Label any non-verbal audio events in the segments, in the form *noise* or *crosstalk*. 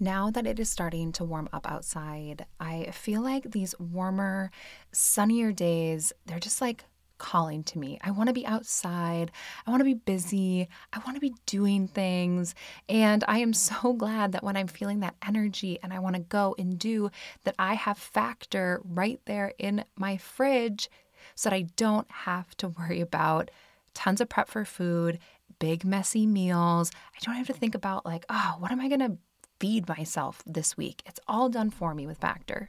Now that it is starting to warm up outside, I feel like these warmer, sunnier days, they're just like calling to me. I want to be outside. I want to be busy. I want to be doing things. And I am so *laughs* glad that when I'm feeling that energy and I want to go and do, that I have Factor right there in my fridge so that I don't have to worry about tons of prep for food, big, messy meals. I don't have to think about, like, oh, what am I going to feed myself this week? It's all done for me with Factor.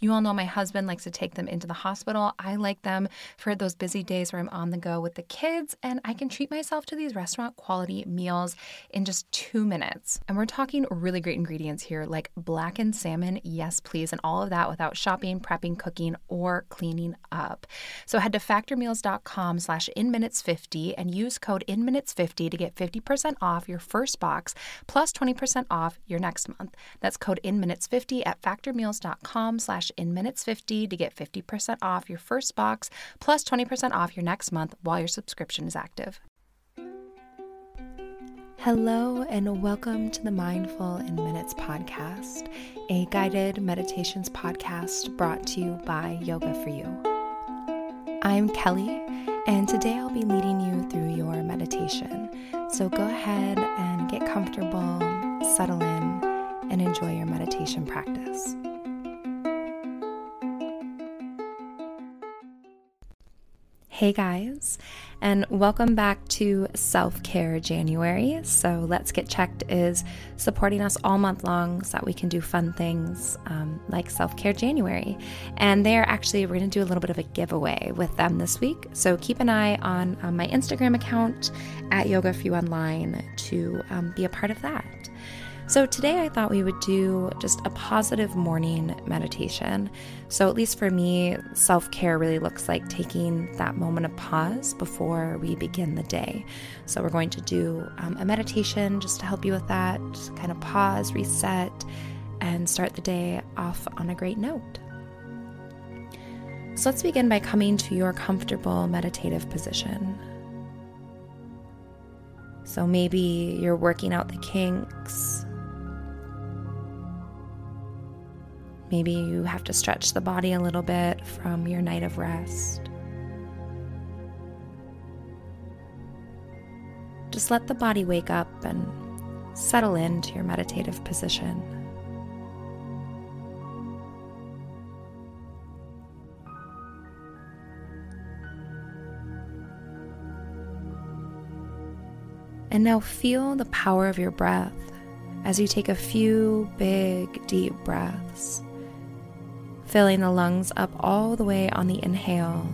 You all know my husband likes to take them into the hospital. I like them for those busy days where I'm on the go with the kids, and I can treat myself to these restaurant quality meals in just two minutes. And we're talking really great ingredients here, like blackened salmon, yes, please, and all of that without shopping, prepping, cooking, or cleaning up. So head to factormeals.com slash inminutes50 and use code inminutes50 to get 50% off your first box plus 20% off your next month. That's code inminutes50 at factormeals.com slash in minutes 50 to get 50% off your first box plus 20% off your next month while your subscription is active. Hello, and welcome to the Mindful in Minutes podcast, a guided meditations podcast brought to you by Yoga for You. I'm Kelly, and today I'll be leading you through your meditation. So go ahead and get comfortable, settle in, and enjoy your meditation practice. Hey guys, and welcome back to Self Care January. So, LetsGetChecked is supporting us all month long so that we can do fun things um, like Self Care January. And they're actually, we're going to do a little bit of a giveaway with them this week. So, keep an eye on, on my Instagram account at Yoga For You Online to um, be a part of that. So, today I thought we would do just a positive morning meditation. So, at least for me, self care really looks like taking that moment of pause before we begin the day. So, we're going to do um, a meditation just to help you with that, kind of pause, reset, and start the day off on a great note. So, let's begin by coming to your comfortable meditative position. So, maybe you're working out the kinks Maybe you have to stretch the body a little bit from your night of rest. Just let the body wake up and settle into your meditative position. And now feel the power of your breath as you take a few big, deep breaths filling the lungs up all the way on the inhale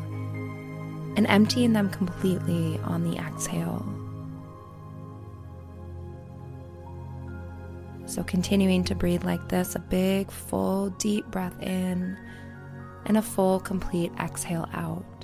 and emptying them completely on the exhale. So, continuing to breathe like this a big, full, deep breath in and a full, complete exhale out.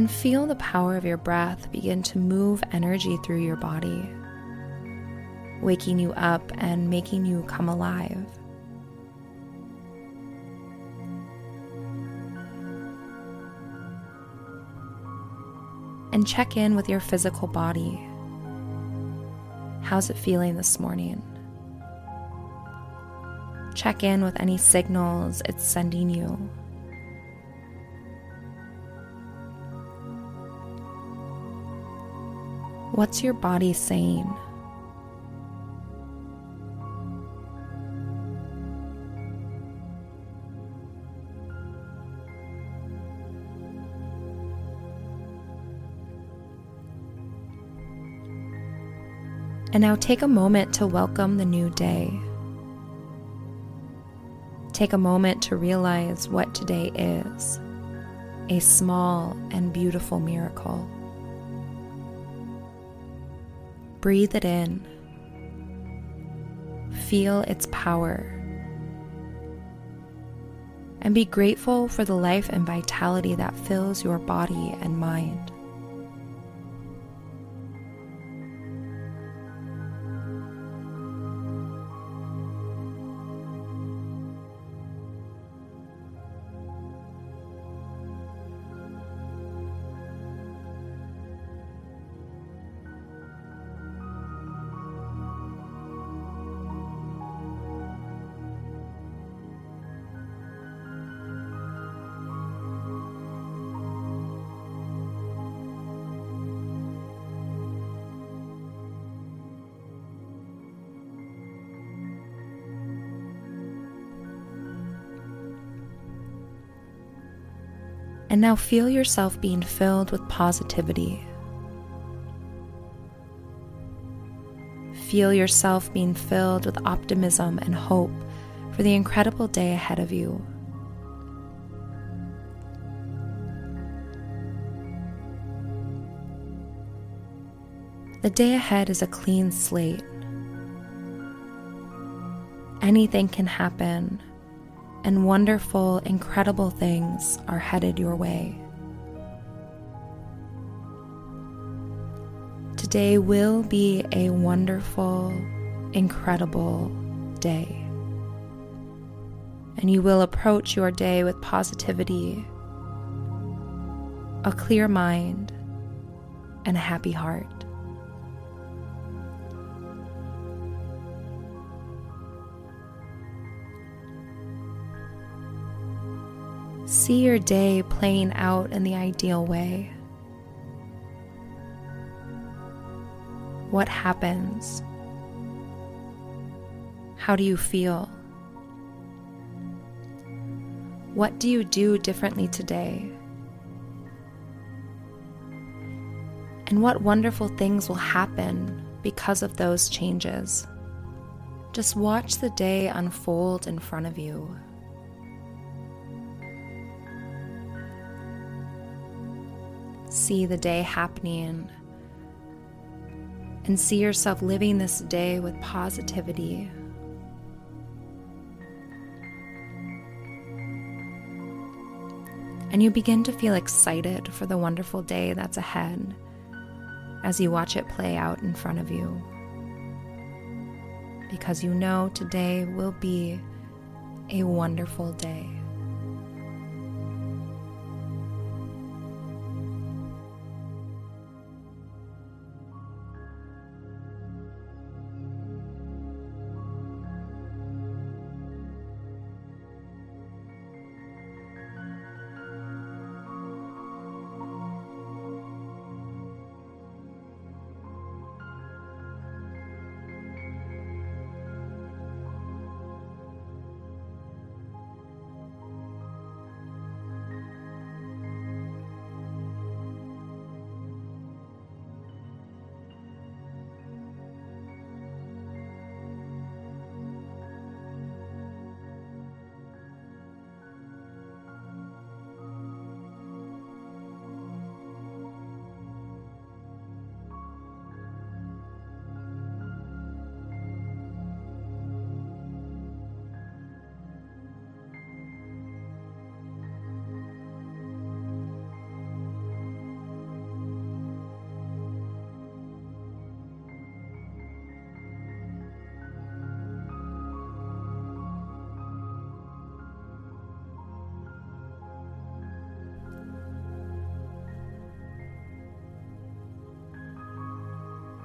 And feel the power of your breath begin to move energy through your body, waking you up and making you come alive. And check in with your physical body. How's it feeling this morning? Check in with any signals it's sending you. What's your body saying? And now take a moment to welcome the new day. Take a moment to realize what today is a small and beautiful miracle. Breathe it in. Feel its power. And be grateful for the life and vitality that fills your body and mind. And now feel yourself being filled with positivity. Feel yourself being filled with optimism and hope for the incredible day ahead of you. The day ahead is a clean slate. Anything can happen and wonderful, incredible things are headed your way. Today will be a wonderful, incredible day. And you will approach your day with positivity, a clear mind, and a happy heart. See your day playing out in the ideal way. What happens? How do you feel? What do you do differently today? And what wonderful things will happen because of those changes? Just watch the day unfold in front of you. See the day happening and see yourself living this day with positivity. And you begin to feel excited for the wonderful day that's ahead as you watch it play out in front of you. Because you know today will be a wonderful day.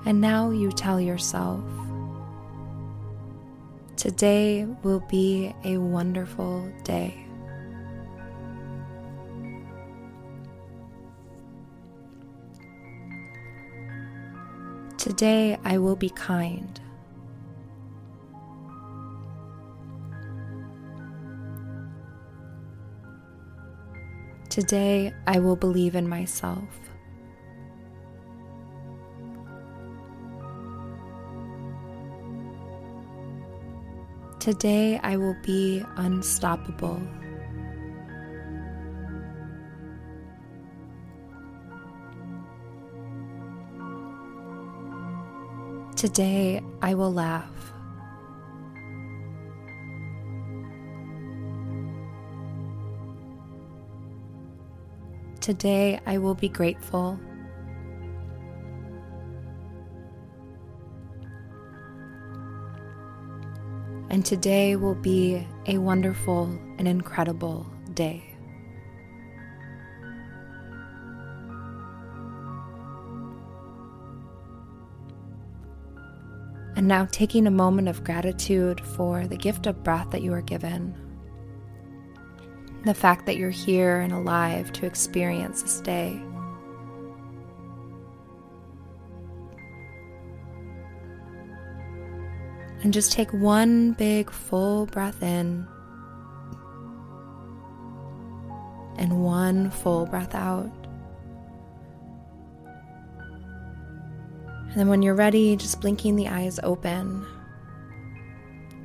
And now you tell yourself, today will be a wonderful day. Today I will be kind. Today I will believe in myself. Today I will be unstoppable. Today I will laugh. Today I will be grateful. And today will be a wonderful and incredible day. And now taking a moment of gratitude for the gift of breath that you are given the fact that you're here and alive to experience this day. And just take one big full breath in and one full breath out. And then when you're ready, just blinking the eyes open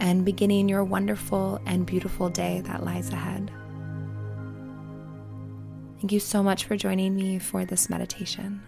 and beginning your wonderful and beautiful day that lies ahead. Thank you so much for joining me for this meditation.